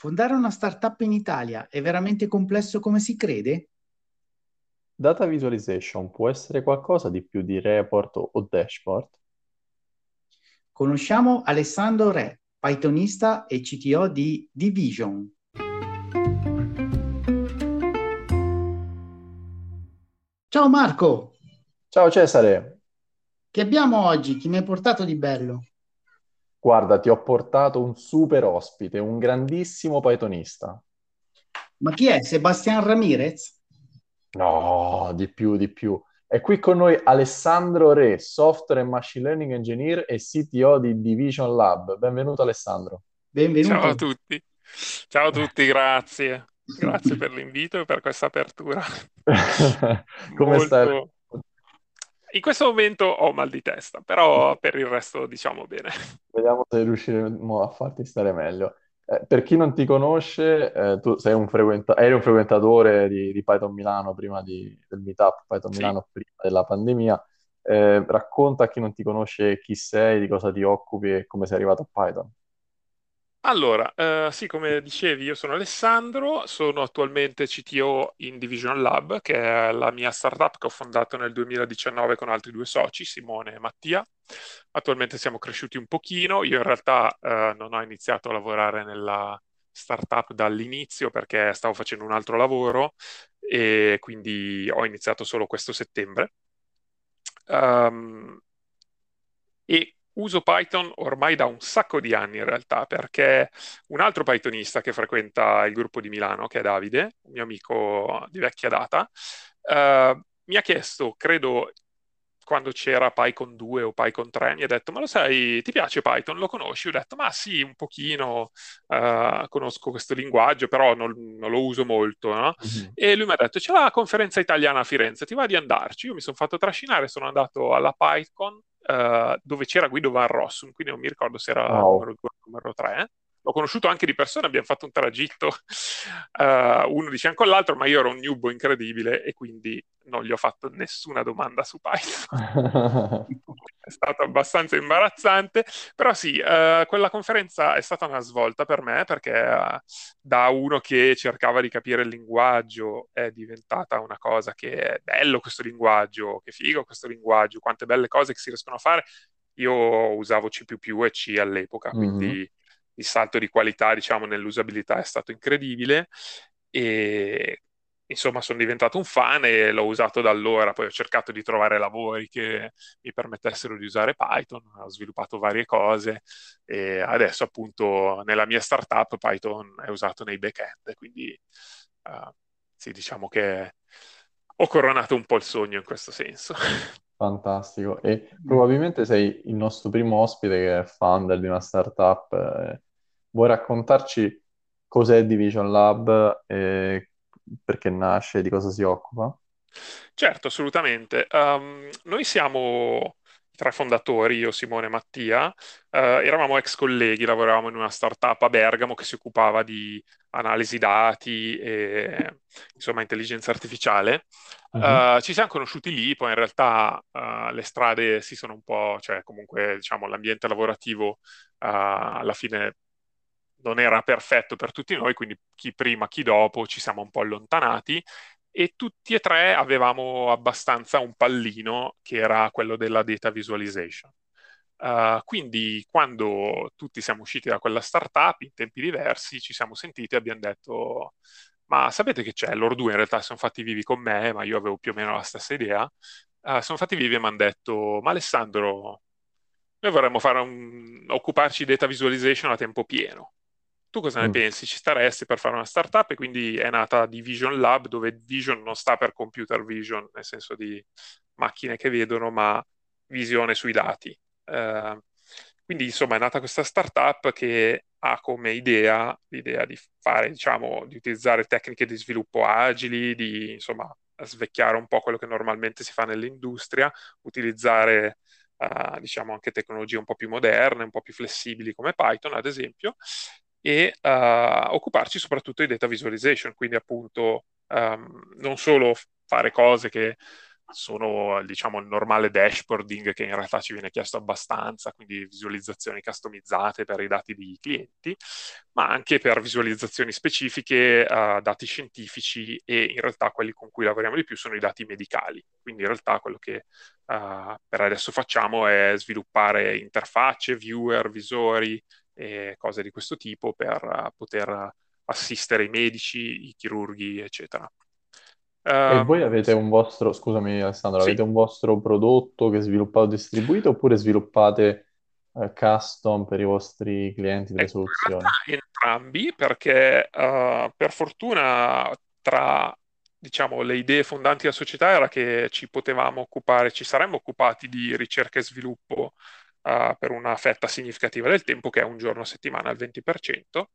Fondare una startup in Italia è veramente complesso come si crede? Data visualization può essere qualcosa di più di report o dashboard? Conosciamo Alessandro Re, Pythonista e CTO di Division. Ciao Marco, Ciao Cesare, che abbiamo oggi? Chi mi hai portato di bello? Guarda, ti ho portato un super ospite, un grandissimo Pythonista. Ma chi è? Sebastian Ramirez? No, di più, di più. È qui con noi Alessandro Re, Software and Machine Learning Engineer e CTO di Division Lab. Benvenuto Alessandro. Ciao a Benvenuto. tutti, ciao a tutti, grazie. Grazie per l'invito e per questa apertura. Come stai? In questo momento ho mal di testa, però per il resto diciamo bene. Vediamo se riusciremo a farti stare meglio. Eh, per chi non ti conosce, eh, tu sei un frequenta- eri un frequentatore di, di Python Milano prima di- del meetup Python Sì. Milano, prima della pandemia. Eh, racconta a chi non ti conosce chi sei, di cosa ti occupi e come sei arrivato a Python. Allora, eh, sì, come dicevi, io sono Alessandro, sono attualmente CTO in Division Lab, che è la mia startup che ho fondato nel 2019 con altri due soci, Simone e Mattia. Attualmente siamo cresciuti un pochino, io in realtà eh, non ho iniziato a lavorare nella startup dall'inizio perché stavo facendo un altro lavoro e quindi ho iniziato solo questo settembre. Ehm, e uso Python ormai da un sacco di anni in realtà, perché un altro Pythonista che frequenta il gruppo di Milano, che è Davide, un mio amico di vecchia data, eh, mi ha chiesto, credo quando c'era PyCon 2 o PyCon 3, mi ha detto, ma lo sai, ti piace Python? Lo conosci? Ho detto, ma sì, un pochino, eh, conosco questo linguaggio, però non, non lo uso molto, no? Mhm. E lui mi ha detto, c'è la conferenza italiana a Firenze, ti va di andarci? Io mi sono fatto trascinare, sono andato alla PyCon, eh, dove c'era Guido Van Rossum, quindi non mi ricordo se era Wow. numero 2 o numero 3. L'ho conosciuto anche di persona, abbiamo fatto un tragitto, eh, uno di fianco all'altro, ma io ero un newbo incredibile e quindi non gli ho fatto nessuna domanda su Python. È stato abbastanza imbarazzante, però sì, eh, quella conferenza è stata una svolta per me perché eh, da uno che cercava di capire il linguaggio è diventata una cosa che è bello questo linguaggio, che figo questo linguaggio, quante belle cose che si riescono a fare. Io usavo C++ e C all'epoca, quindi il salto di qualità, diciamo, nell'usabilità è stato incredibile e insomma sono diventato un fan e l'ho usato da allora, poi ho cercato di trovare lavori che mi permettessero di usare Python, ho sviluppato varie cose e adesso appunto nella mia startup Python è usato nei back-end, quindi eh, sì, diciamo che ho coronato un po' il sogno in questo senso. Fantastico. E probabilmente sei il nostro primo ospite che è founder di una startup. eh, Vuoi raccontarci cos'è Division Lab, perché nasce, di cosa si occupa? Certo, assolutamente. Um, noi siamo i tre fondatori, io, Simone e Mattia. Eh, eravamo ex colleghi, lavoravamo in una startup a Bergamo che si occupava di analisi dati e insomma intelligenza artificiale. Mhm. Eh, ci siamo conosciuti lì, poi in realtà eh, le strade si sono un po', cioè comunque diciamo l'ambiente lavorativo eh, alla fine non era perfetto per tutti noi, quindi chi prima, chi dopo ci siamo un po' allontanati e tutti e tre avevamo abbastanza un pallino che era quello della data visualization. Uh, quindi quando tutti siamo usciti da quella startup in tempi diversi ci siamo sentiti e abbiamo detto ma sapete che c'è? Loro due in realtà sono fatti vivi con me, ma io avevo più o meno la stessa idea. Uh, sono fatti vivi e mi hanno detto ma Alessandro, noi vorremmo un... occuparci di data visualization a tempo pieno. Tu cosa ne Mm. pensi? Ci staresti per fare una startup? E quindi è nata Division Lab, dove Vision non sta per computer vision, nel senso di macchine che vedono, ma visione sui dati. Eh, quindi, insomma, è nata questa startup che ha come idea l'idea di fare, diciamo, di utilizzare tecniche di sviluppo agili, di, insomma, svecchiare un po' quello che normalmente si fa nell'industria, utilizzare, eh, diciamo, anche tecnologie un po' più moderne, un po' più flessibili come Python, ad esempio, e eh, occuparci soprattutto di data visualization, quindi appunto ehm, non solo fare cose che sono diciamo il normale dashboarding che in realtà ci viene chiesto abbastanza, quindi visualizzazioni customizzate per i dati dei clienti, ma anche per visualizzazioni specifiche, uh, dati scientifici e in realtà quelli con cui lavoriamo di più sono i dati medicali. Quindi in realtà quello che uh, per adesso facciamo è sviluppare interfacce, viewer, visori e cose di questo tipo per uh, poter assistere i medici, i chirurghi, eccetera. E voi ehm, avete un vostro, scusami Alessandro, sì. avete un vostro prodotto che è sviluppato e distribuito oppure sviluppate eh, custom per i vostri clienti delle Ecco, soluzioni? entrambi, perché eh, per fortuna tra diciamo, le idee fondanti della società era che ci potevamo occupare, ci saremmo occupati di ricerca e sviluppo eh, per una fetta significativa del tempo, che è un giorno a settimana, il 20%,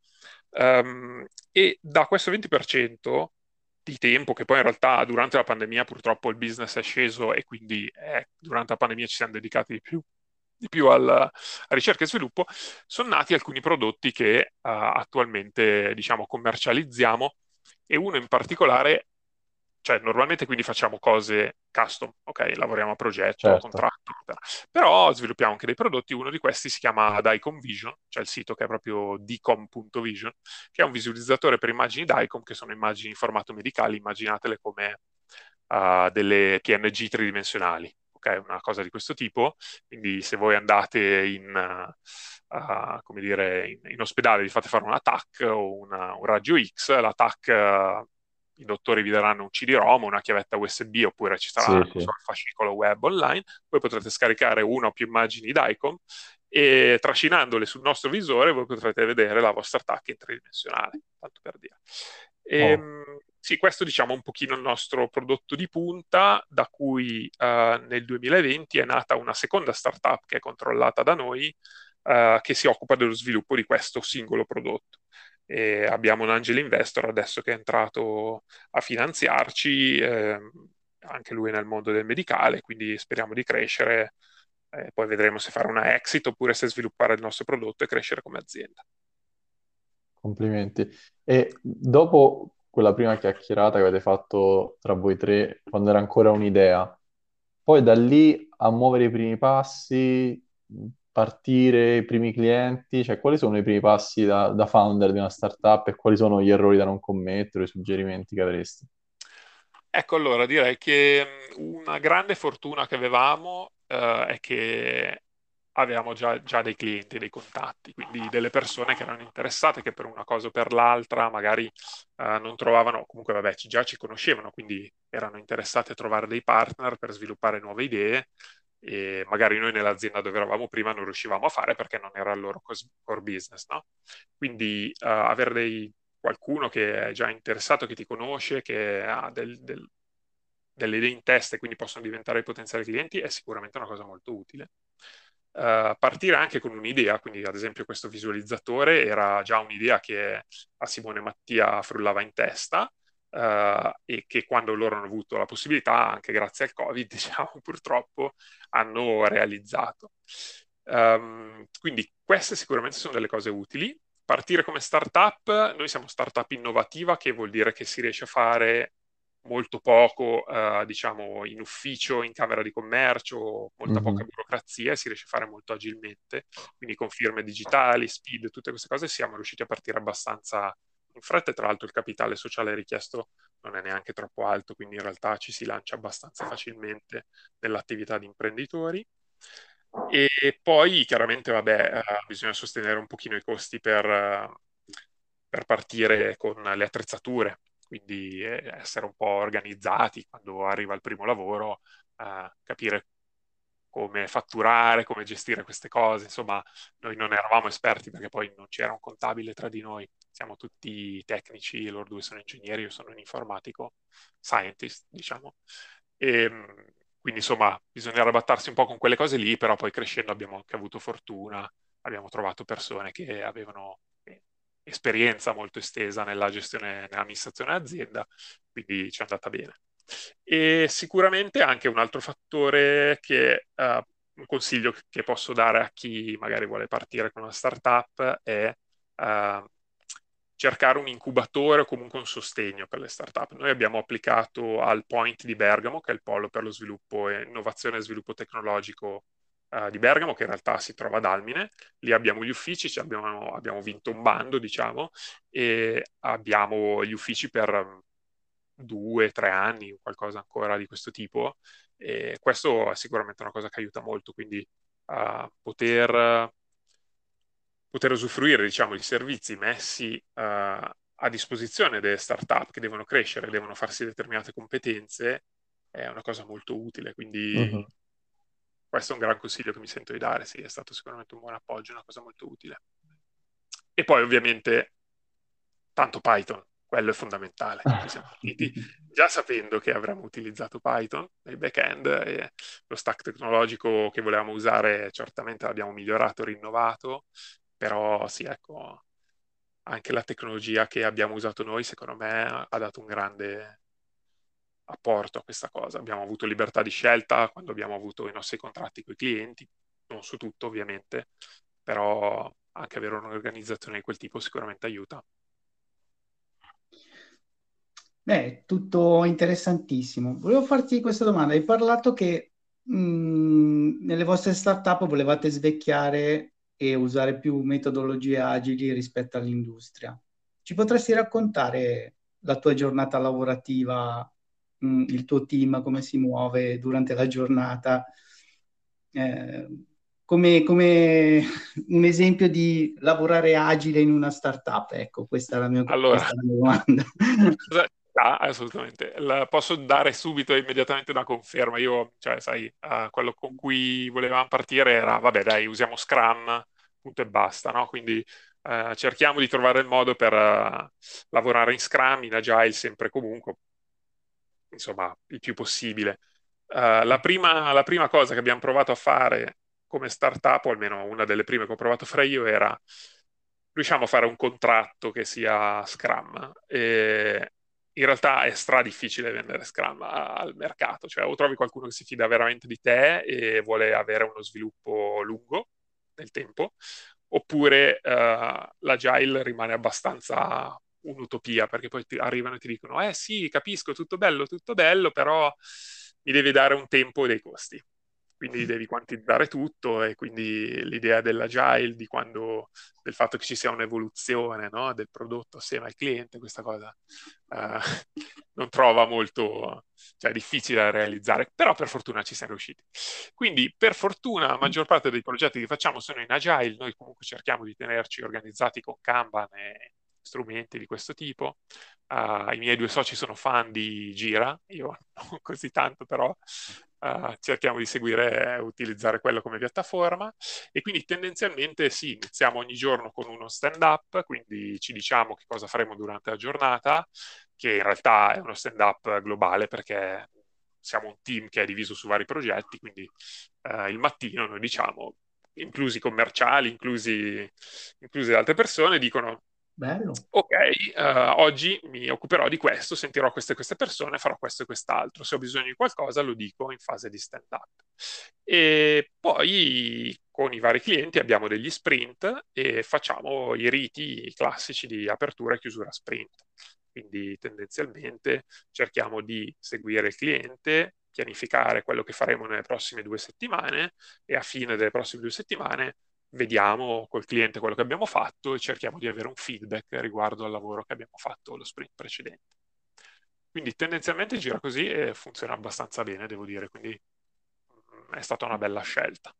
Ehm, e da questo 20% di tempo, che poi in realtà durante la pandemia purtroppo il business è sceso e quindi eh, durante la pandemia ci siamo dedicati di più, di più al, a ricerca e sviluppo, sono nati alcuni prodotti che uh, attualmente diciamo commercializziamo. E uno in particolare cioè normalmente quindi facciamo cose custom, ok? Lavoriamo a progetto, certo. contratto, però sviluppiamo anche dei prodotti, uno di questi si chiama Dicom Vision, cioè il sito che è proprio dicom.vision, che è un visualizzatore per immagini Dicom, che sono immagini in formato medicale, immaginatele come uh, delle PNG tridimensionali, ok? Una cosa di questo tipo, quindi se voi andate in... Uh, come dire, in, in, ospedale vi fate fare una TAC o una, un raggio X, la TAC uh, i dottori vi daranno un CD-ROM, una chiavetta USB oppure ci sarà sì, sì. il fascicolo web online, poi potrete scaricare una o più immagini d'ICOM e trascinandole sul nostro visore voi potrete vedere la vostra attacca in tridimensionale, tanto per dire. E, ehm, oh. Sì, questo diciamo un pochino il nostro prodotto di punta, da cui uh, nel 2020 è nata una seconda startup che è controllata da noi, uh, che si occupa dello sviluppo di questo singolo prodotto e abbiamo un angel investor adesso che è entrato a finanziarci, eh, anche lui nel mondo del medicale, quindi speriamo di crescere, eh, poi vedremo se fare una exit oppure se sviluppare il nostro prodotto e crescere come azienda. Complimenti. E dopo quella prima chiacchierata che avete fatto tra voi tre, quando era ancora un'idea, poi da lì a muovere i primi passi, partire, i primi clienti, cioè quali sono i primi passi da, da founder di una startup e quali sono gli errori da non commettere, i suggerimenti che avresti? Ecco, allora direi che mm, una grande fortuna che avevamo eh, è che avevamo già, già, dei clienti, dei contatti, quindi delle persone che erano interessate, che per una cosa o per l'altra magari eh, non trovavano, comunque vabbè, già ci conoscevano, quindi erano interessate a trovare dei partner per sviluppare nuove idee e magari noi nell'azienda dove eravamo prima non riuscivamo a fare perché non era il loro core business, no? Quindi uh, avere dei, qualcuno che è già interessato, che ti conosce, che ha del, del, delle idee in testa e quindi possono diventare potenziali clienti è sicuramente una cosa molto utile. Uh, partire anche con un'idea, quindi ad esempio questo visualizzatore era già un'idea che a Simone Mattia frullava in testa, Uh, e che quando loro hanno avuto la possibilità, anche grazie al Covid, diciamo, purtroppo, hanno realizzato. Um, quindi queste sicuramente sono delle cose utili. Partire come startup, noi siamo startup innovativa, che vuol dire che si riesce a fare molto poco, uh, diciamo, in ufficio, in camera di commercio, molta mm-hmm. poca burocrazia si riesce a fare molto agilmente. Quindi con firme digitali, speed, tutte queste cose siamo riusciti a partire abbastanza in fretta tra l'altro il capitale sociale richiesto non è neanche troppo alto, quindi in realtà ci si lancia abbastanza facilmente nell'attività di imprenditori. E poi chiaramente, vabbè, uh, bisogna sostenere un pochino i costi per, uh, per partire con le attrezzature, quindi eh, essere un po' organizzati quando arriva il primo lavoro, capire come fatturare, come gestire queste cose. Insomma, noi non eravamo esperti perché poi non c'era un contabile tra di noi, siamo tutti tecnici, loro due sono ingegneri, io sono un informatico, scientist, diciamo. E, ehm, quindi insomma bisogna arrabattarsi un po' con quelle cose lì, però poi crescendo abbiamo anche avuto fortuna, abbiamo trovato persone che avevano eh, esperienza molto estesa nella gestione, nell'amministrazione dell'azienda, quindi ci è andata bene. E sicuramente anche un altro fattore che uh, un consiglio che posso dare a chi magari vuole partire con una startup è uh, cercare un incubatore o comunque un sostegno per le startup. Noi abbiamo applicato al Point di Bergamo, che è il polo per lo sviluppo e innovazione e sviluppo tecnologico uh, di Bergamo, che in realtà si trova ad Almine. Lì abbiamo gli uffici, abbiamo, abbiamo, vinto un bando, diciamo, e abbiamo gli uffici per due, tre anni, o qualcosa ancora di questo tipo. E questo è sicuramente una cosa che aiuta molto, quindi uh, poter poter usufruire, diciamo, di servizi messi uh, a disposizione delle start-up che devono crescere, devono farsi determinate competenze, è una cosa molto utile. Quindi uh-huh. questo è un gran consiglio che mi sento di dare, sì, è stato sicuramente un buon appoggio, una cosa molto utile. E poi ovviamente tanto Python, quello è fondamentale. Siamo partiti già sapendo che avremmo utilizzato Python nel back-end e lo stack tecnologico che volevamo usare certamente l'abbiamo migliorato, rinnovato però sì, ecco, anche la tecnologia che abbiamo usato noi, secondo me, ha dato un grande apporto a questa cosa. Abbiamo avuto libertà di scelta quando abbiamo avuto i nostri contratti con i clienti, non su tutto ovviamente, però anche avere un'organizzazione di quel tipo sicuramente aiuta. Beh, tutto interessantissimo. Volevo farti questa domanda. Hai parlato che mh, mm, nelle vostre startup volevate svecchiare e usare più metodologie agili rispetto all'industria. Ci potresti raccontare la tua giornata lavorativa, mh, mm, il tuo team, come si muove durante la giornata? Eh, come, come, un esempio di lavorare agile in una startup? Ecco, questa è la mia, allora, la mia domanda. Ah, assolutamente. La posso dare subito immediatamente una conferma. Io, cioè, sai, uh, quello con cui volevamo partire era, vabbè, dai, usiamo Scrum, punto e basta, no? Quindi uh, cerchiamo di trovare il modo per uh, lavorare in Scrum, in Agile, sempre e comunque, insomma, il più possibile. La prima, la prima cosa che abbiamo provato a fare come startup, o almeno una delle prime che ho provato a fare io, era riusciamo a fare un contratto che sia Scrum. E in realtà è stra difficile vendere Scrum al mercato, cioè o trovi qualcuno che si fida veramente di te e vuole avere uno sviluppo lungo nel tempo, oppure uh, l'agile rimane abbastanza un'utopia, perché poi arrivano e ti dicono, eh sì, capisco, tutto bello, tutto bello, però mi devi dare un tempo e dei costi quindi devi quantizzare tutto e quindi l'idea dell'agile, di quando, del fatto che ci sia un'evoluzione no, del prodotto assieme al cliente, questa cosa uh, non trova molto, cioè difficile da realizzare, però per fortuna ci siamo riusciti. Quindi per fortuna la maggior parte dei progetti che facciamo sono in agile, noi comunque cerchiamo di tenerci organizzati con Kanban e strumenti di questo tipo. Uh, I miei due soci sono fan di Gira, io non così tanto, però Uh, cerchiamo di seguire e utilizzare quello come piattaforma e quindi tendenzialmente sì, iniziamo ogni giorno con uno stand up, quindi ci diciamo che cosa faremo durante la giornata, che in realtà è uno stand up globale perché siamo un team che è diviso su vari progetti, quindi uh, il mattino noi diciamo, inclusi commerciali, inclusi, inclusi altre persone, dicono Bello. Ok, uh, oggi mi occuperò di questo, sentirò queste e queste persone, farò questo e quest'altro. Se ho bisogno di qualcosa lo dico in fase di stand-up. E poi con i vari clienti abbiamo degli sprint e facciamo i riti classici di apertura e chiusura sprint. Quindi tendenzialmente cerchiamo di seguire il cliente, pianificare quello che faremo nelle prossime due settimane e a fine delle prossime due settimane vediamo col cliente quello che abbiamo fatto e cerchiamo di avere un feedback riguardo al lavoro che abbiamo fatto lo sprint precedente. Quindi tendenzialmente gira così e funziona abbastanza bene, devo dire, quindi mm, è stata una bella scelta.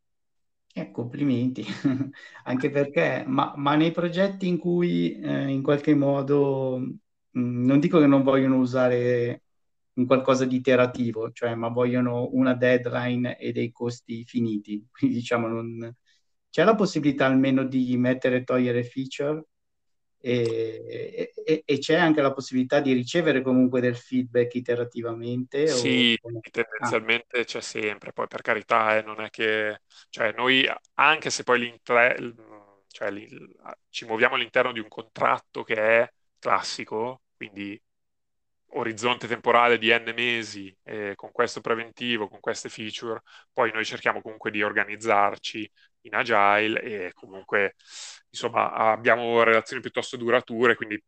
Eh, complimenti, anche perché, ma, ma, nei progetti in cui eh, in qualche modo, mh, mm, non dico che non vogliono usare un qualcosa di iterativo, cioè, ma vogliono una deadline e dei costi finiti, quindi diciamo non, c'è la possibilità almeno di mettere e togliere feature e, e, e, c'è anche la possibilità di ricevere comunque del feedback iterativamente? Sì, o... tendenzialmente ah. c'è sempre, poi per carità eh, non è che, cioè noi anche se poi cioè, ci muoviamo all'interno di un contratto che è classico, quindi orizzonte temporale di n mesi, eh, con questo preventivo, con queste feature, poi noi cerchiamo comunque di organizzarci in agile e comunque insomma abbiamo relazioni piuttosto durature, quindi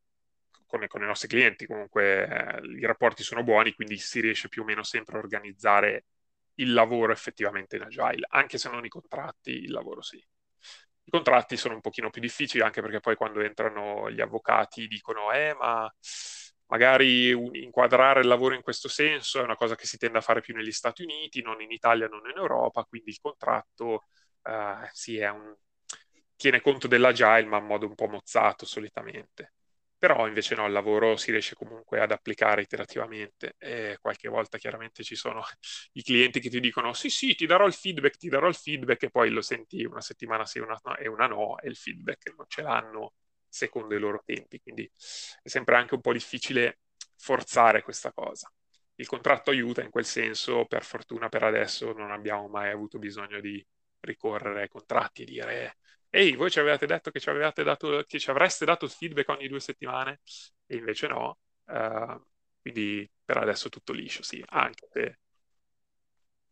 con, con, i nostri clienti comunque eh, i rapporti sono buoni, quindi si riesce più o meno sempre a organizzare il lavoro effettivamente in agile, anche se non i contratti, il lavoro sì. I contratti sono un pochino più difficili anche perché poi quando entrano gli avvocati dicono eh ma magari un, inquadrare il lavoro in questo senso è una cosa che si tende a fare più negli Stati Uniti, non in Italia, non in Europa, quindi il contratto eh, sì, un, tiene conto dell'agile ma in modo un po' mozzato solitamente. Però invece no, il lavoro si riesce comunque ad applicare iterativamente. E qualche volta chiaramente ci sono i clienti che ti dicono sì sì ti darò il feedback, ti darò il feedback e poi lo senti una settimana sì una no, e una no e il feedback non ce l'hanno secondo i loro tempi, quindi è sempre anche un po' difficile forzare questa cosa. Il contratto aiuta in quel senso, per fortuna per adesso non abbiamo mai avuto bisogno di ricorrere ai contratti e dire ehi, voi ci avevate detto che ci, avevate dato, che ci avreste dato il feedback ogni due settimane e invece no. Uh, quindi per adesso tutto liscio, sì, anche se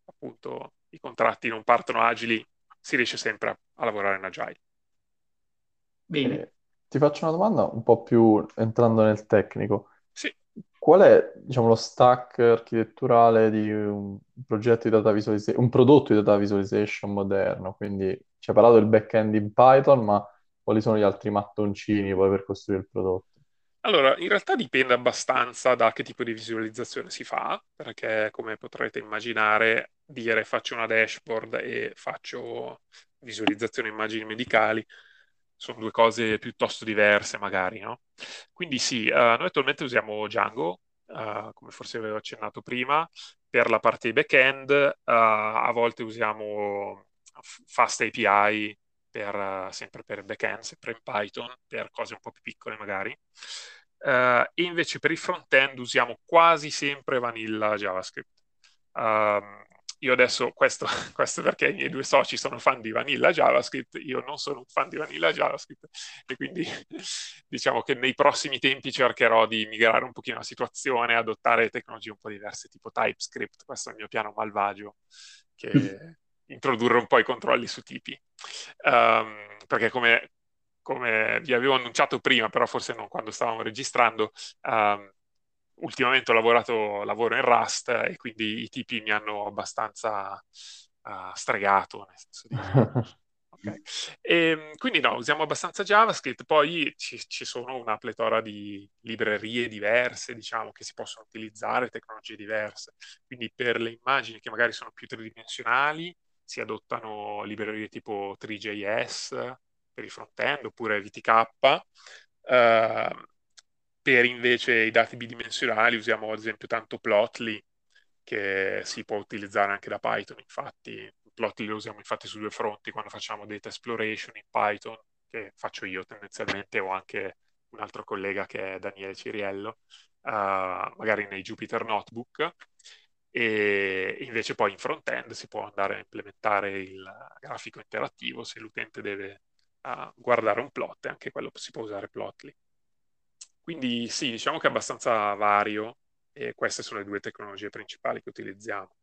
appunto i contratti non partono agili, si riesce sempre a, a lavorare in agile. Bene. Ti faccio una domanda un po' più entrando nel tecnico. Qual è, diciamo, lo stack architetturale di un progetto di data visualization, un prodotto di data visualization moderno? Quindi ci hai parlato del back-end in Python, ma quali sono gli altri mattoncini poi per costruire il prodotto? Allora, in realtà dipende abbastanza da che tipo di visualizzazione si fa, perché come potrete immaginare, dire faccio una dashboard e faccio visualizzazione immagini medicali sono due cose piuttosto diverse magari, no? Quindi sì, uh, noi attualmente usiamo Django, uh, come forse avevo accennato prima, per la parte back-end, uh, a volte usiamo Fast API per, sempre per back-end, sempre in Python, per cose un po' più piccole magari. e invece per il front-end usiamo quasi sempre Vanilla JavaScript. Um, io adesso, questo, questo, perché i miei due soci sono fan di Vanilla JavaScript, io non sono un fan di Vanilla JavaScript e quindi diciamo che nei prossimi tempi cercherò di migrare un pochino la situazione, adottare tecnologie un po' diverse tipo TypeScript, questo è il mio piano malvagio, che introdurre un po' i controlli su tipi. Um, perché come, come, vi avevo annunciato prima, però forse non quando stavamo registrando, um, ultimamente ho lavorato, lavoro in Rust e quindi i tipi mi hanno abbastanza uh, stregato, nel senso di... Okay. E, ehm, quindi no, usiamo abbastanza JavaScript, poi ci, ci, sono una pletora di librerie diverse, diciamo, che si possono utilizzare, tecnologie diverse. Quindi per le immagini che magari sono più tridimensionali si adottano librerie tipo 3JS per il front-end oppure VTK. Uh, per invece i dati bidimensionali usiamo ad esempio tanto Plotly, che si può utilizzare anche da Python, infatti Plotly lo usiamo infatti su due fronti quando facciamo data exploration in Python, che faccio io tendenzialmente, o anche un altro collega che è Daniele Ciriello, uh, magari nei Jupyter Notebook, e invece poi in front-end si può andare a implementare il grafico interattivo se l'utente deve uh, guardare un plot, e anche quello si può usare Plotly. Quindi sì, diciamo che è abbastanza vario e queste sono le due tecnologie principali che utilizziamo.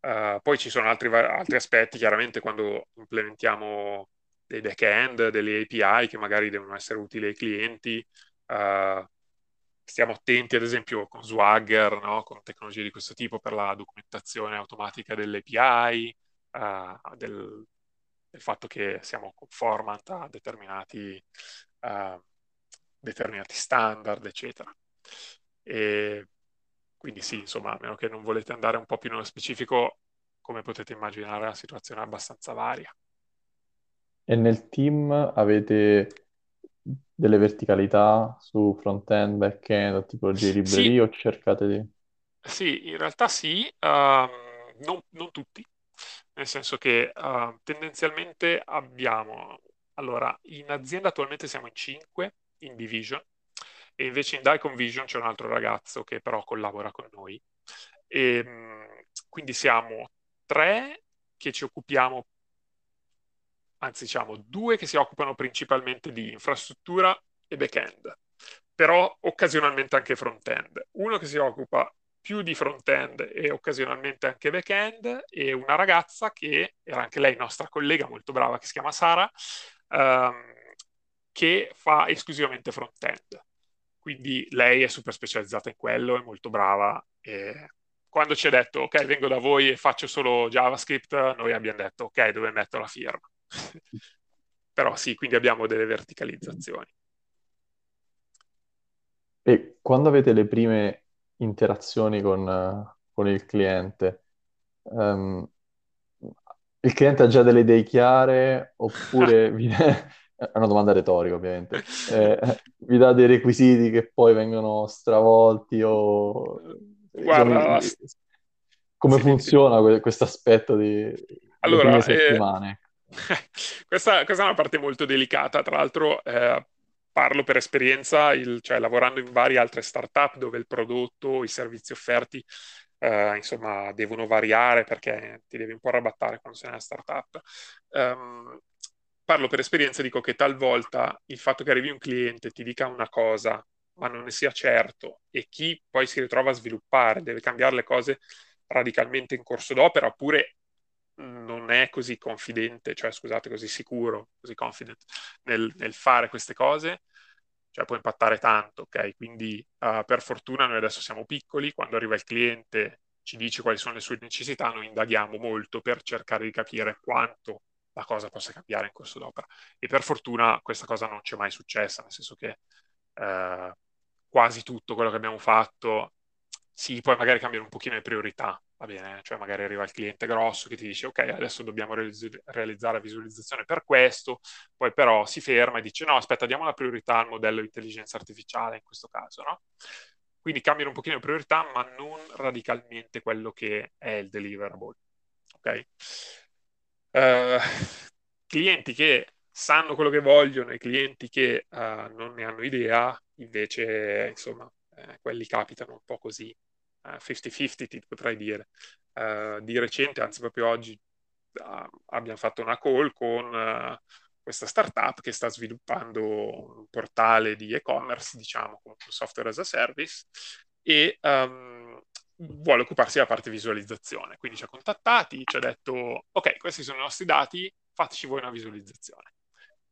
Uh, poi ci sono altri, altri, aspetti, chiaramente quando implementiamo dei back-end, delle API che magari devono essere utili ai clienti, uh, stiamo attenti ad esempio con Swagger, no? con tecnologie di questo tipo per la documentazione automatica delle API, uh, eh, del, del, fatto che siamo conformant a determinati determinati standard, eccetera. E quindi sì, insomma, a meno che non volete andare un po' più nello specifico, come potete immaginare, la situazione è abbastanza varia. E nel team avete delle verticalità su front-end, back-end, tipologie di librerie sì. o cercate di... Sì, in realtà sì, um, non, non, tutti, nel senso che uh, tendenzialmente abbiamo, allora, in azienda attualmente siamo in 5, in Division e invece in Daikon Vision c'è un altro ragazzo che però collabora con noi. E, ehm, quindi siamo tre che ci occupiamo, anzi diciamo due che si occupano principalmente di infrastruttura e back-end, però occasionalmente anche front-end. Uno che si occupa più di front-end e occasionalmente anche back-end e una ragazza che era anche lei nostra collega molto brava che si chiama Sara, um, che fa esclusivamente front-end. quindi lei è super specializzata in quello, è molto brava e quando ci ha detto ok vengo da voi e faccio solo JavaScript, noi abbiamo detto ok dove metto la firma. Però sì, quindi abbiamo delle verticalizzazioni. E quando avete le prime interazioni con, con il cliente, um, il cliente ha già delle idee chiare oppure vi... è una domanda retorica ovviamente, eh, vi dà dei requisiti che poi vengono stravolti o... Guarda, diciamo, come sì, funziona sì. questo aspetto di allora, eh, settimane? Eh, questa, questa, è una parte molto delicata, tra l'altro eh, parlo per esperienza, il, cioè lavorando in varie altre startup dove il prodotto, i servizi offerti, eh, insomma, devono variare perché ti devi un po' arrabattare quando sei una startup. Um, parlo per esperienza, dico che talvolta il fatto che arrivi un cliente ti dica una cosa, ma non ne sia certo, e chi poi si ritrova a sviluppare deve cambiare le cose radicalmente in corso d'opera, oppure non è così confidente, cioè scusate, così sicuro, così confident nel, nel fare queste cose, cioè può impattare tanto, ok? Quindi uh, per fortuna noi adesso siamo piccoli, quando arriva il cliente ci dice quali sono le sue necessità, noi indaghiamo molto per cercare di capire quanto la cosa possa cambiare in corso d'opera. E per fortuna questa cosa non ci è mai successa, nel senso che uh, quasi tutto quello che abbiamo fatto, sì, poi magari cambiano un pochino le priorità, va bene, cioè magari arriva il cliente grosso che ti dice ok, adesso dobbiamo realizz- realizzare la visualizzazione per questo, poi però si ferma e dice no, aspetta, diamo la priorità al modello di intelligenza artificiale in questo caso, no? Quindi cambiano un pochino le priorità, ma non radicalmente quello che è il deliverable, ok? Uh, clienti che sanno quello che vogliono e clienti che uh, non ne hanno idea, invece, insomma, eh, quelli capitano un po' così 50-50 ti potrei dire. Uh, di recente, anzi proprio oggi, uh, abbiamo fatto una call con questa startup che sta sviluppando un portale di e-commerce, diciamo, con software as a service, e um, vuole occuparsi della parte visualizzazione. Quindi ci ha contattati, ci ha detto, ok, questi sono i nostri dati, fateci voi una visualizzazione.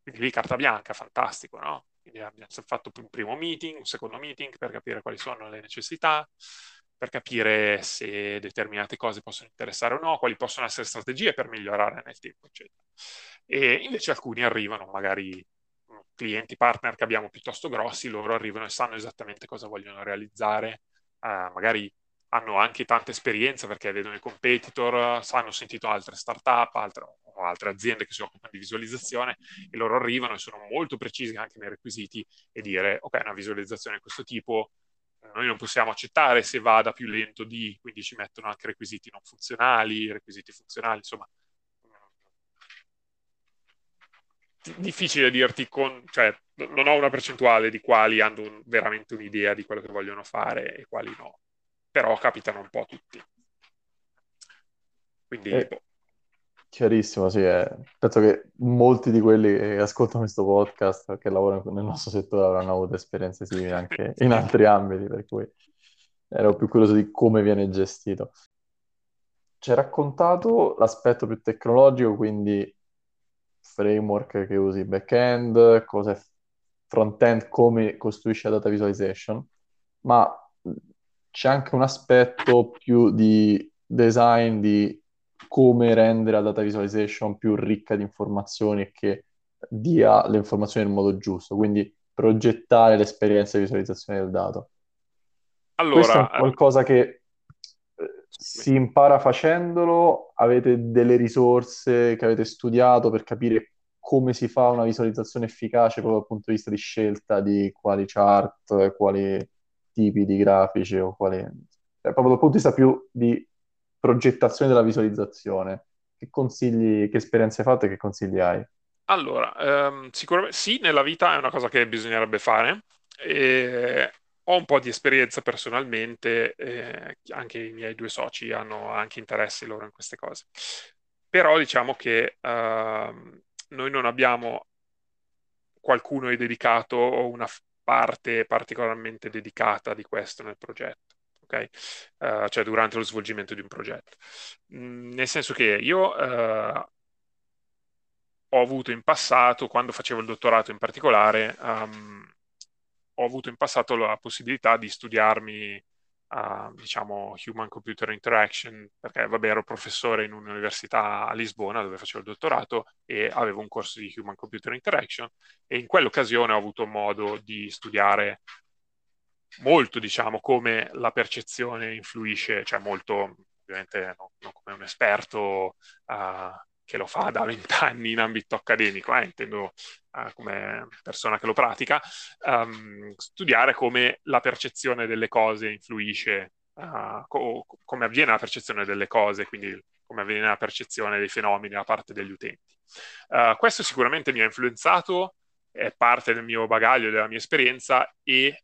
Quindi lì carta bianca, fantastico, no? Quindi abbiamo fatto un primo meeting, un secondo meeting per capire quali sono le necessità, per capire se determinate cose possono interessare o no, quali possono essere strategie per migliorare nel tempo, eccetera. E invece alcuni arrivano, magari clienti, partner che abbiamo piuttosto grossi, loro arrivano e sanno esattamente cosa vogliono realizzare, uh, magari hanno anche tanta esperienza perché vedono i competitor, hanno sentito altre startup, altre, o altre aziende che si occupano di visualizzazione e loro arrivano e sono molto precisi anche nei requisiti e dire ok, una visualizzazione di questo tipo noi non possiamo accettare se vada più lento di, quindi ci mettono anche requisiti non funzionali, requisiti funzionali, insomma. Difficile dirti con, cioè, non ho una percentuale di quali hanno veramente un'idea di quello che vogliono fare e quali no, però capitano un po' tutti. Quindi, eh, boh. Chiarissimo, sì. Eh. Penso che molti di quelli che ascoltano questo podcast, che lavorano nel nostro settore, avranno avuto esperienze simili anche in altri ambiti, per cui ero più curioso di come viene gestito. Ci hai raccontato l'aspetto più tecnologico, quindi framework che usi back-end, cos'è front-end, come costruisci la data visualization, ma c'è anche un aspetto più di design, di come rendere la data visualization più ricca di informazioni e che dia le informazioni nel modo giusto, quindi progettare l'esperienza di visualizzazione del dato. Allora, Questo è qualcosa che eh, si impara facendolo? Avete delle risorse che avete studiato per capire come si fa una visualizzazione efficace proprio dal punto di vista di scelta di quali chart, quali tipi di grafici o quali... Cioè, proprio dal punto di vista più di progettazione della visualizzazione. Che consigli, che esperienze hai fatto e che consigli hai? Allora, ehm, sicuramente sì, nella vita è una cosa che bisognerebbe fare. E ho un po' di esperienza personalmente, eh, anche i miei due soci hanno anche interessi loro in queste cose. Però diciamo che ehm, noi non abbiamo qualcuno dedicato o una parte particolarmente dedicata di questo nel progetto ok? Uh, cioè durante lo svolgimento di un progetto. Mm, nel senso che io uh, ho avuto in passato, quando facevo il dottorato in particolare, um, ho avuto in passato la possibilità di studiarmi uh, diciamo human computer interaction perché vabbè ero professore in un'università a Lisbona dove facevo il dottorato e avevo un corso di human computer interaction e in quell'occasione ho avuto modo di studiare molto diciamo come la percezione influisce cioè molto ovviamente non, non come un esperto uh, che lo fa da vent'anni in ambito accademico, eh, intendo uh, come persona che lo pratica, um, studiare come la percezione delle cose influisce, uh, co- come avviene la percezione delle cose, quindi come avviene la percezione dei fenomeni da parte degli utenti. Uh, questo sicuramente mi ha influenzato, è parte del mio bagaglio, della mia esperienza e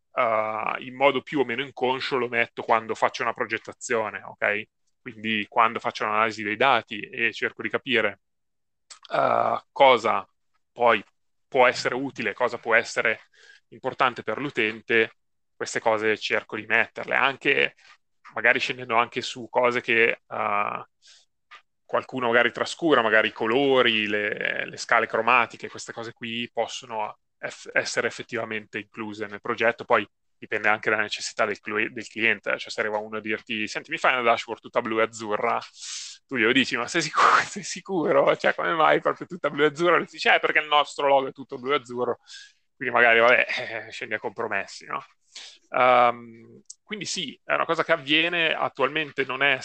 in modo più o meno inconscio lo metto quando faccio una progettazione, ok? Quindi quando faccio l'analisi dei dati e cerco di capire uh, cosa poi può essere utile, cosa può essere importante per l'utente, queste cose cerco di metterle, anche magari scendendo anche su cose che uh, qualcuno magari trascura, magari i colori, le, le scale cromatiche, queste cose qui possono eff- essere effettivamente incluse nel progetto. Poi dipende anche dalla necessità del, cl- del cliente, cioè se arriva uno a dirti senti mi fai una dashboard tutta blu e azzurra, tu glielo dici ma sei sicuro? Sei sicuro? Cioè come mai proprio tutta blu e azzurra? Lui dice eh perché il nostro logo è tutto blu e azzurro, quindi magari vabbè eh, scendi a compromessi, no? Um, quindi sì, è una cosa che avviene, attualmente non è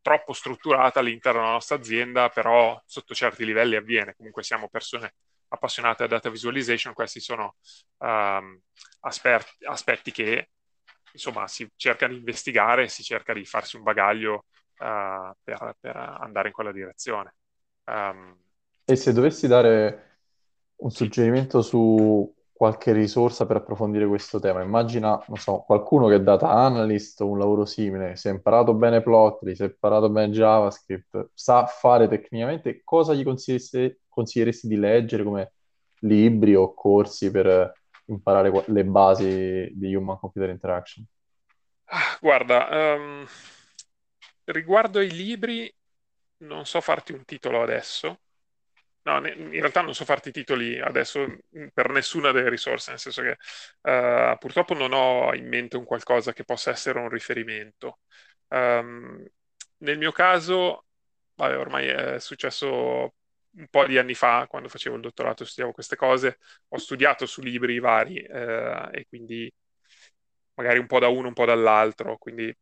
troppo strutturata all'interno della nostra azienda, però sotto certi livelli avviene, comunque siamo persone appassionate a data visualization, questi sono um, aspetti, aspetti che insomma si cerca di investigare, si cerca di farsi un bagaglio uh, per, per, andare in quella direzione. Um, e se dovessi dare un suggerimento su qualche risorsa per approfondire questo tema, immagina, non so, qualcuno che è data analyst o un lavoro simile, si è imparato bene Plotly, si è imparato bene JavaScript, sa fare tecnicamente, cosa gli consiglieresti, consiglieresti di leggere come libri o corsi per imparare le basi di Human Computer Interaction? Ah, guarda, um, riguardo ai libri, non so farti un titolo adesso. No, in realtà non so farti titoli adesso per nessuna delle risorse, nel senso che uh, purtroppo non ho in mente un qualcosa che possa essere un riferimento. Um, nel mio caso, vabbè, ormai è successo un po' di anni fa, quando facevo il dottorato e studiavo queste cose, ho studiato su libri vari eh, e quindi magari un po' da uno, un po' dall'altro, quindi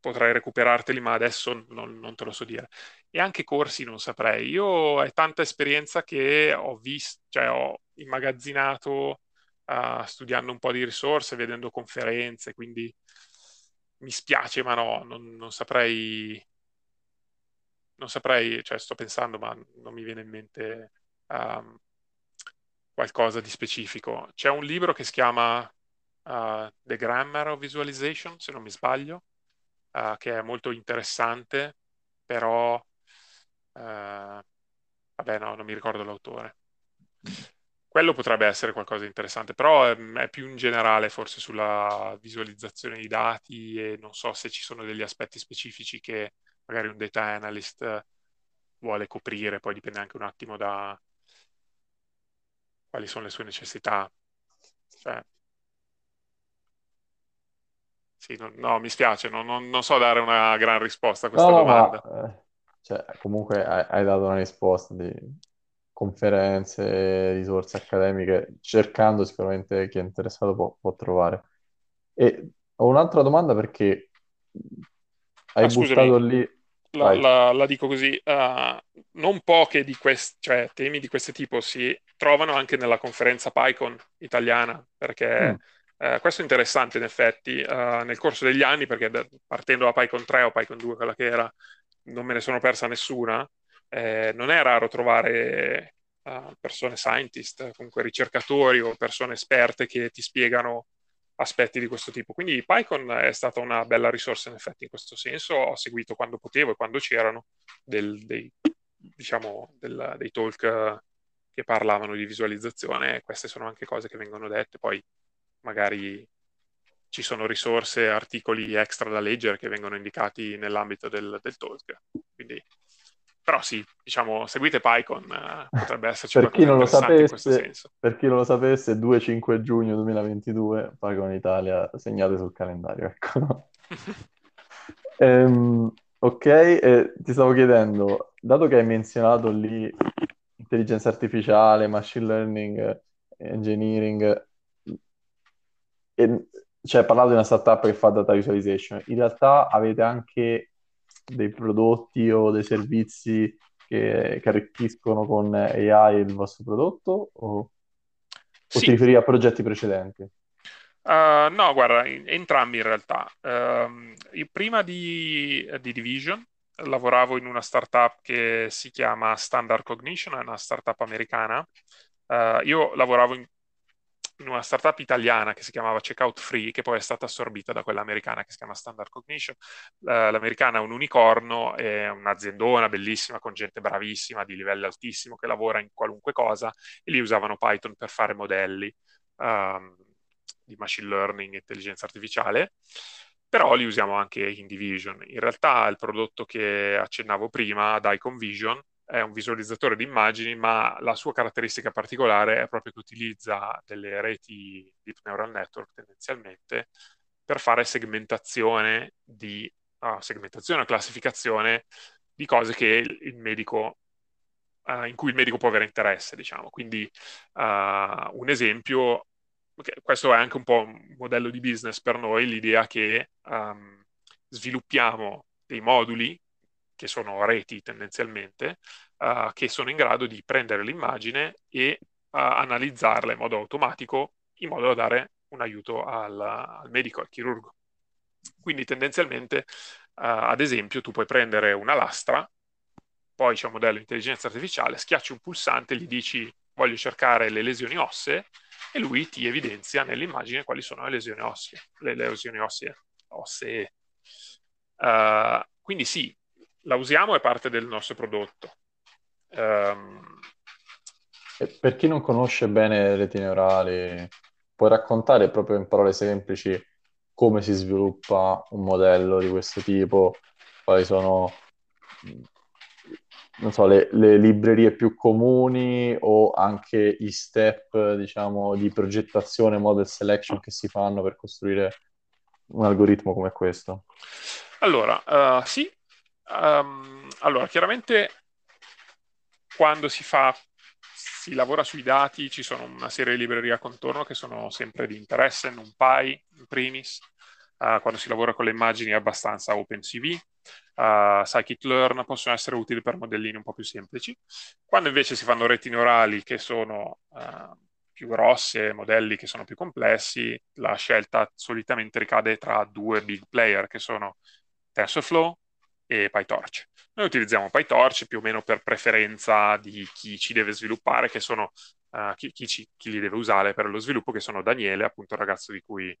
potrei recuperarteli, ma adesso non, non te lo so dire. E anche corsi non saprei. Io è tanta esperienza che ho visto, cioè ho immagazzinato uh, studiando un po' di risorse, vedendo conferenze, quindi mi spiace, ma no, non, non saprei non saprei, cioè sto pensando, ma non mi viene in mente um, qualcosa di specifico. C'è un libro che si chiama uh, The Grammar of Visualization, se non mi sbaglio, uh, che è molto interessante, però uh, vabbè, no, non mi ricordo l'autore. Quello potrebbe essere qualcosa di interessante, però è, è più in generale forse sulla visualizzazione dei dati e non so se ci sono degli aspetti specifici che magari un data analyst vuole coprire, poi dipende anche un attimo da quali sono le sue necessità. Cioè, sì, no, no, mi spiace, non, non, non, so dare una gran risposta a questa no, domanda. Ma, eh, cioè, comunque hai, hai, dato una risposta di conferenze, risorse accademiche, cercando sicuramente chi è interessato può, può trovare. E ho un'altra domanda perché hai ah, buttato lì la, la, la, dico così, uh, non poche di questi, cioè temi di questo tipo si trovano anche nella conferenza PyCon italiana, perché mm. uh, questo è interessante in effetti, uh, nel corso degli anni, perché da, partendo da PyCon 3 o PyCon 2, quella che era, non me ne sono persa nessuna, eh, non è raro trovare persone scientist, comunque ricercatori o persone esperte che ti spiegano aspetti di questo tipo. Quindi PyCon è stata una bella risorsa in effetti in questo senso, ho seguito quando potevo e quando c'erano del, dei, diciamo, del, dei talk che parlavano di visualizzazione, queste sono anche cose che vengono dette, poi magari ci sono risorse, articoli extra da leggere che vengono indicati nell'ambito del, del talk. Quindi però sì, diciamo, seguite PyCon, eh, potrebbe esserci per chi non lo sapesse, Per chi non lo sapesse, 2-5 giugno 2022, PyCon Italia, segnate sul calendario, ecco. ehm, ok, eh, ti stavo chiedendo, dato che hai menzionato lì intelligenza artificiale, machine learning, engineering, e, cioè parlato di una startup che fa data visualization, in realtà avete anche dei prodotti o dei servizi che, che arricchiscono con AI il vostro prodotto o, sì. o ti riferivi a progetti precedenti? Uh, no, guarda, entrambi in realtà. Uh, prima di, di, Division lavoravo in una startup che si chiama Standard Cognition, è una startup americana. Uh, io lavoravo in, in una startup italiana che si chiamava Checkout Free, che poi è stata assorbita da quella americana che si chiama Standard Cognition. l'americana è un unicorno, è un'aziendona bellissima con gente bravissima di livello altissimo che lavora in qualunque cosa e lì usavano Python per fare modelli um, di machine learning e intelligenza artificiale. Però li usiamo anche in Division. In realtà il prodotto che accennavo prima, Daikon Vision, è un visualizzatore di immagini, ma la sua caratteristica particolare è proprio che utilizza delle reti Deep Neural Network tendenzialmente per fare segmentazione di uh, segmentazione classificazione di cose medico uh, in cui il medico può avere interesse, diciamo. Quindi uh, un esempio, questo è anche un po' un modello di business per noi, l'idea che um, sviluppiamo dei moduli che sono reti tendenzialmente, uh, che sono in grado di prendere l'immagine e uh, analizzarla in modo automatico in modo da dare un aiuto al, al medico, al chirurgo. Quindi tendenzialmente, uh, ad esempio, tu puoi prendere una lastra, poi c'è un modello di intelligenza artificiale, schiacci un pulsante, gli dici voglio cercare le lesioni ossee e lui ti evidenzia nell'immagine quali sono le lesioni ossee. Le lesioni ossee. ossee. Uh, quindi sì, la usiamo, è parte del nostro prodotto. Um... per chi non conosce bene le reti neurali, puoi raccontare proprio in parole semplici come si sviluppa un modello di questo tipo, quali sono non so, le, le, librerie più comuni o anche i step, diciamo, di progettazione, model selection che si fanno per costruire un algoritmo come questo? Allora, uh, sì, Um, allora, chiaramente quando si fa, si lavora sui dati, ci sono una serie di librerie a contorno che sono sempre di interesse, NumPy in primis, uh, quando si lavora con le immagini è abbastanza OpenCV, uh, scikit-learn possono essere utili per modellini un po' più semplici. Quando invece si fanno reti neurali che sono uh, più grosse, modelli che sono più complessi, la scelta solitamente ricade tra due big player che sono TensorFlow e PyTorch. Noi utilizziamo PyTorch più o meno per preferenza di chi ci deve sviluppare, che sono uh, chi, chi, ci, chi, li deve usare per lo sviluppo, che sono Daniele, appunto il ragazzo di cui,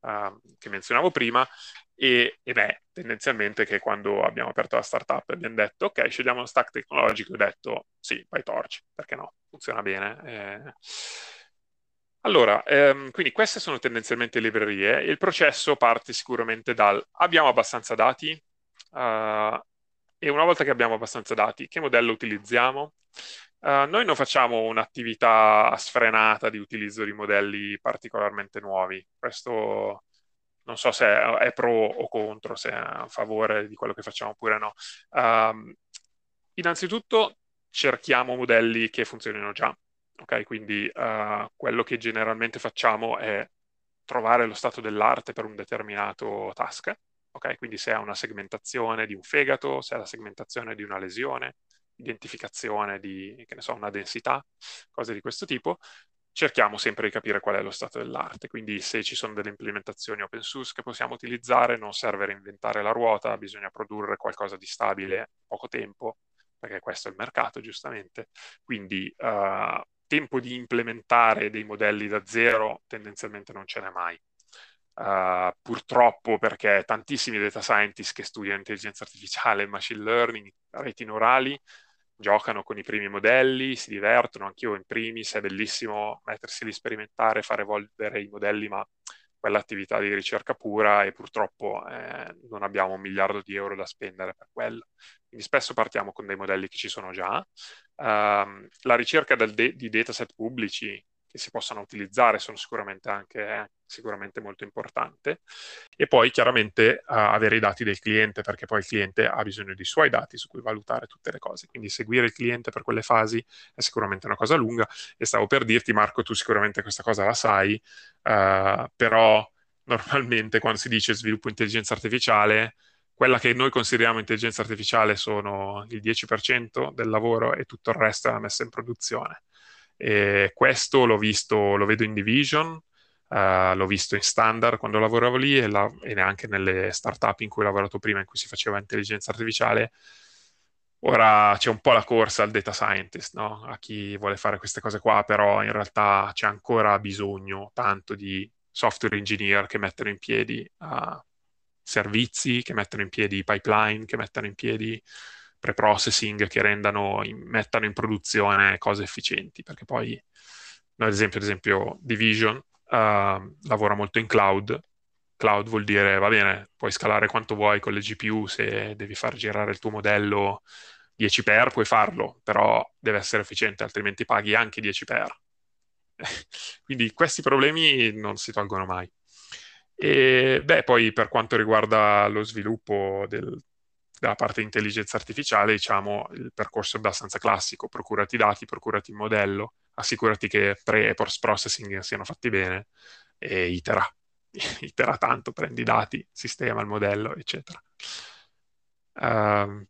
uh, che menzionavo prima, e, e me, tendenzialmente, che quando abbiamo aperto la startup abbiamo detto, ok, scegliamo uno stack tecnologico, ho detto, sì, PyTorch, perché no, funziona bene. Eh. Allora, ehm, quindi queste sono tendenzialmente librerie. Il processo parte sicuramente dal abbiamo abbastanza dati, Uh, e una volta che abbiamo abbastanza dati, che modello utilizziamo? Uh, noi non facciamo un'attività sfrenata di utilizzo di modelli particolarmente nuovi. Questo non so se è, pro o contro, se è a favore di quello che facciamo oppure no. Uh, innanzitutto cerchiamo modelli che funzionino già. Ok, quindi uh, quello che generalmente facciamo è trovare lo stato dell'arte per un determinato task ok? Quindi se ha una segmentazione di un fegato, se ha la segmentazione di una lesione, identificazione di, che ne so, una densità, cose di questo tipo, cerchiamo sempre di capire qual è lo stato dell'arte. Quindi se ci sono delle implementazioni open source che possiamo utilizzare, non serve reinventare la ruota, bisogna produrre qualcosa di stabile in poco tempo, perché questo è il mercato, giustamente. Quindi uh, tempo di implementare dei modelli da zero tendenzialmente non ce n'è mai. Uh, purtroppo perché tantissimi data scientists che studiano intelligenza artificiale, machine learning, reti neurali, giocano con i primi modelli, si divertono, anch'io in primis, è bellissimo mettersi lì, sperimentare, fare evolvere i modelli, ma quell'attività di ricerca pura e purtroppo eh, non abbiamo un miliardo di euro da spendere per quello. Quindi spesso partiamo con dei modelli che ci sono già. Um, la ricerca de- di dataset pubblici che si possano utilizzare sono sicuramente anche eh, sicuramente molto importante. E poi chiaramente uh, avere i dati del cliente perché poi il cliente ha bisogno dei suoi dati su cui valutare tutte le cose. Quindi seguire il cliente per quelle fasi è sicuramente una cosa lunga. E stavo per dirti Marco tu sicuramente questa cosa la sai uh, però normalmente quando si dice sviluppo intelligenza artificiale quella che noi consideriamo intelligenza artificiale sono il 10% del lavoro e tutto il resto è la messa in produzione e questo l'ho visto, lo vedo in Division, uh, l'ho visto in standard quando lavoravo lì e, la, e neanche nelle startup in cui ho lavorato prima, in cui si faceva intelligenza artificiale. Ora c'è un po' la corsa al data scientist, no? a chi vuole fare queste cose qua, però in realtà c'è ancora bisogno tanto di software engineer che mettono in piedi uh, servizi, che mettono in piedi pipeline, che mettono in piedi pre-processing che rendano, in, mettano in produzione cose efficienti, perché poi, ad esempio, ad esempio Division uh, lavora molto in cloud. Cloud vuol dire, va bene, puoi scalare quanto vuoi con le GPU, se devi far girare il tuo modello 10 per puoi farlo, però deve essere efficiente, altrimenti paghi anche 10 per. Quindi questi problemi non si tolgono mai. E beh, poi per quanto riguarda lo sviluppo del, dalla parte di intelligenza artificiale, diciamo, il percorso è abbastanza classico, procurati i dati, procurati il modello, assicurati che pre e post processing siano fatti bene e itera. itera tanto, prendi i dati, sistema il modello, eccetera. Uh,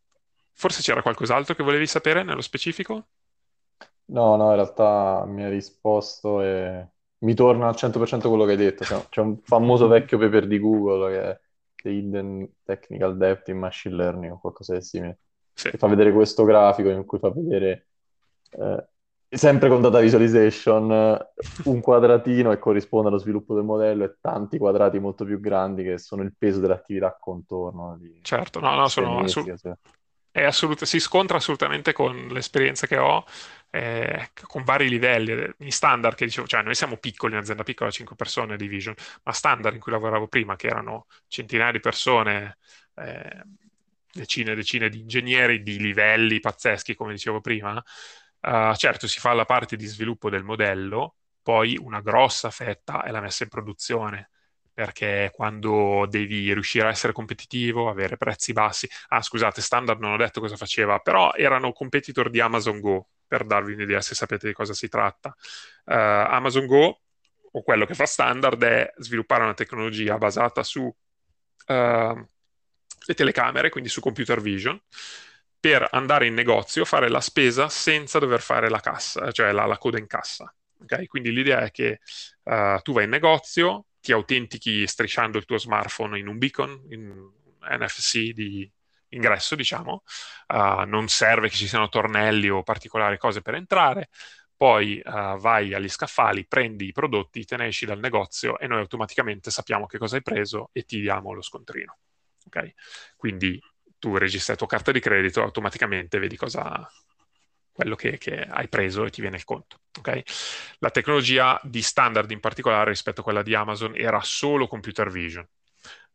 forse c'era qualcos'altro che volevi sapere nello specifico? No, no, in realtà mi hai risposto e mi torna al 100% quello che hai detto. C'è un famoso vecchio paper di Google che The Hidden Technical Depth in Machine Learning o qualcosa di simile, sì. che fa vedere questo grafico in cui fa vedere, eh, sempre con data visualization, un quadratino che corrisponde allo sviluppo del modello e tanti quadrati molto più grandi che sono il peso dell'attività contorno. Di... Certo, no, no, sono assolut- assolut- si scontra assolutamente con l'esperienza che ho eh, con vari livelli, eh, in standard che dicevo, cioè noi siamo piccoli, un'azienda piccola, 5 persone Division, ma standard in cui lavoravo prima, che erano centinaia di persone, eh, decine e decine di ingegneri di livelli pazzeschi, come dicevo prima, uh, certo si fa la parte di sviluppo del modello, poi una grossa fetta è la messa in produzione perché quando devi riuscire a essere competitivo, avere prezzi bassi. Ah, scusate, Standard non ho detto cosa faceva, però erano competitor di Amazon Go, per darvi un'idea se sapete di cosa si tratta. Uh, Amazon Go, o quello che fa standard, è sviluppare una tecnologia basata su uh, le telecamere, quindi su computer vision, per andare in negozio, fare la spesa senza dover fare la cassa, cioè la, la coda in cassa. Okay? Quindi l'idea è che uh, tu vai in negozio, ti autentichi strisciando il tuo smartphone in un beacon, in NFC di ingresso, diciamo, uh, non serve che ci siano tornelli o particolari cose per entrare, poi uh, vai agli scaffali, prendi i prodotti, te ne esci dal negozio e noi automaticamente sappiamo che cosa hai preso e ti diamo lo scontrino. Okay? Quindi tu registri la tua carta di credito, automaticamente vedi cosa, quello che, che, hai preso e ti viene il conto. Okay? La tecnologia di standard in particolare rispetto a quella di Amazon era solo computer vision,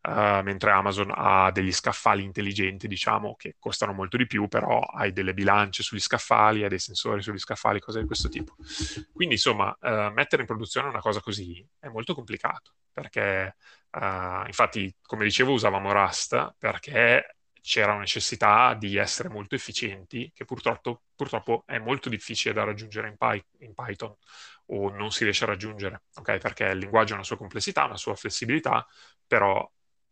Uh, mentre Amazon ha degli scaffali intelligenti, diciamo, che costano molto di più, però hai delle bilance sugli scaffali, hai dei sensori sugli scaffali, cose di questo tipo. Quindi, insomma, uh, mettere in produzione una cosa così è molto complicato, perché, uh, infatti, come dicevo, usavamo Rust perché c'era una necessità di essere molto efficienti, che purtroppo, purtroppo è molto difficile da raggiungere in, Py- in Python o non si riesce a raggiungere, okay? perché il linguaggio ha una sua complessità, una sua flessibilità, però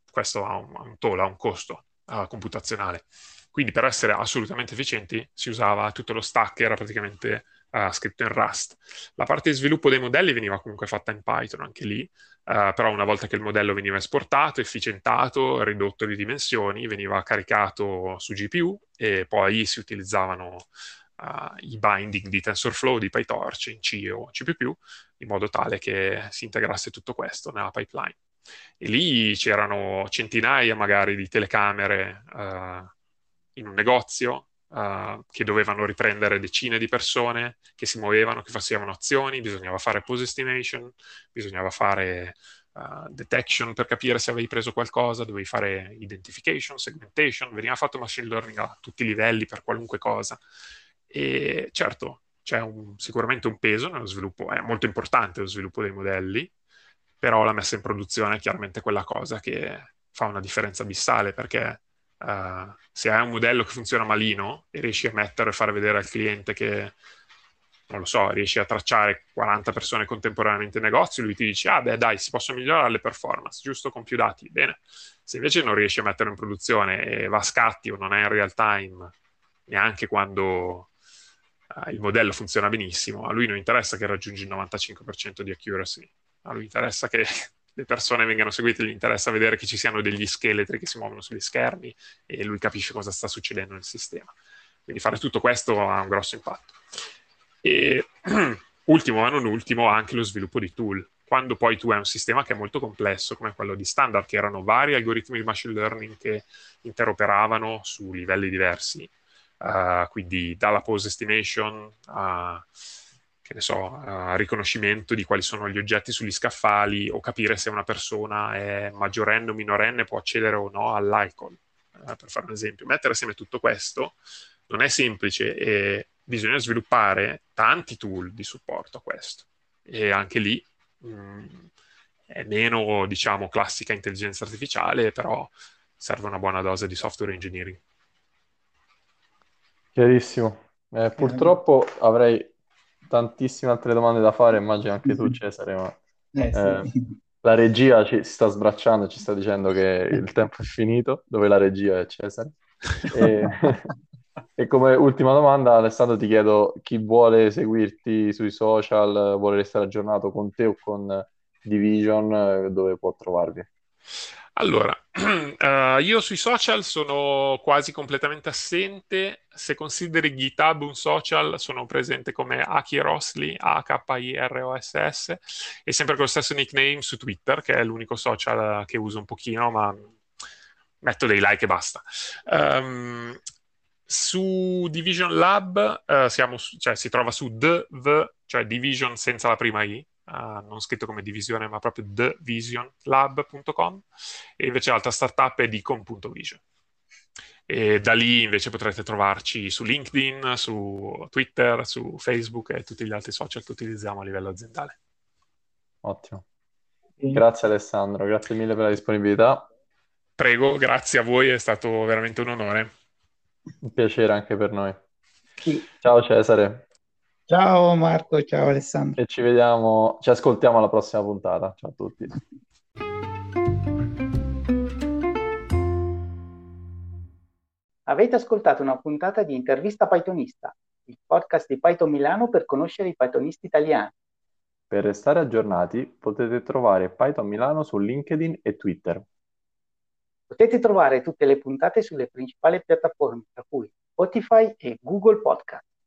questo ha un, ha un toll, ha un costo uh, computazionale. Quindi per essere assolutamente efficienti si usava tutto lo stack, era praticamente scritto in Rust. La parte di sviluppo dei modelli veniva comunque fatta in Python anche lì, uh, però una volta che il modello veniva esportato, efficientato, ridotto di dimensioni, veniva caricato su GPU e poi si utilizzavano Uh, i binding di TensorFlow, di PyTorch in C o C++, in modo tale che si integrasse tutto questo nella pipeline. E lì c'erano centinaia magari di telecamere uh, in un negozio uh, che dovevano riprendere decine di persone che si muovevano, che facevano azioni, bisognava fare pose estimation, bisognava fare uh, detection per capire se avevi preso qualcosa, dovevi fare identification, segmentation, veniva fatto machine learning a tutti i livelli per qualunque cosa. E certo, c'è un, sicuramente un peso nello sviluppo, è molto importante lo sviluppo dei modelli, però la messa in produzione è chiaramente quella cosa che fa una differenza abissale perché uh, se hai un modello che funziona malino e riesci a mettere e fare vedere al cliente che non lo so, riesci a tracciare 40 persone contemporaneamente in negozio, lui ti dice, ah beh dai, si possono migliorare le performance, giusto con più dati, bene. Se invece non riesci a metterlo in produzione e va a scatti o non è in real time, neanche quando uh, il modello funziona benissimo, a lui non interessa che raggiungi il 95% di accuracy, a lui interessa che le persone vengano seguite, gli interessa vedere che ci siano degli scheletri che si muovono sugli schermi e lui capisce cosa sta succedendo nel sistema. Quindi fare tutto questo ha un grosso impatto. E ultimo ma non ultimo, anche lo sviluppo di tool. Quando poi tu hai un sistema che è molto complesso, come quello di standard, che erano vari algoritmi di machine learning che interoperavano su livelli diversi, uh, quindi dalla pose estimation a che ne so, uh, riconoscimento di quali sono gli oggetti sugli scaffali o capire se una persona è maggiorenne o minorenne, può accedere o no all'icon, uh, per fare un esempio. Mettere assieme tutto questo non è semplice e bisogna sviluppare tanti tool di supporto a questo. E anche lì mh, mm, è meno, diciamo, classica intelligenza artificiale, però serve una buona dose di software engineering. Chiarissimo. Eh, purtroppo avrei tantissime altre domande da fare, immagino anche tu Cesare, ma eh, sì. eh, la regia ci, sta sbracciando, ci sta dicendo che il tempo è finito, dove la regia è Cesare. E, e, come ultima domanda, Alessandro, ti chiedo chi vuole seguirti sui social, vuole restare aggiornato con te o con Division, dove può trovarvi? Allora, uh, io sui social sono quasi completamente assente. Se consideri GitHub un social, sono presente come Aki A-K-I-R-O-S-S, e sempre con lo stesso nickname su Twitter, che è l'unico social che uso un pochino, ma metto dei like e basta. Um, su Division Lab uh, siamo, cioè, si trova su DV, cioè Division senza la prima I, uh, non scritto come divisione, ma proprio thevisionlab.com, e invece l'altra startup è dicom.vision. E da lì invece potrete trovarci su LinkedIn, su Twitter, su Facebook e tutti gli altri social che utilizziamo a livello aziendale. Ottimo. Grazie Alessandro, grazie mille per la disponibilità. Prego, grazie a voi, è stato veramente un onore. Un piacere anche per noi. Sì. Ciao Cesare. Ciao Marco, ciao Alessandro. E ci vediamo, ci ascoltiamo alla prossima puntata. Ciao a tutti. Avete ascoltato una puntata di Intervista Pythonista, il podcast di Python Milano per conoscere i pythonisti italiani. Per restare aggiornati potete trovare Python Milano su LinkedIn e Twitter. Potete trovare tutte le puntate sulle principali piattaforme, tra cui Spotify e Google Podcast.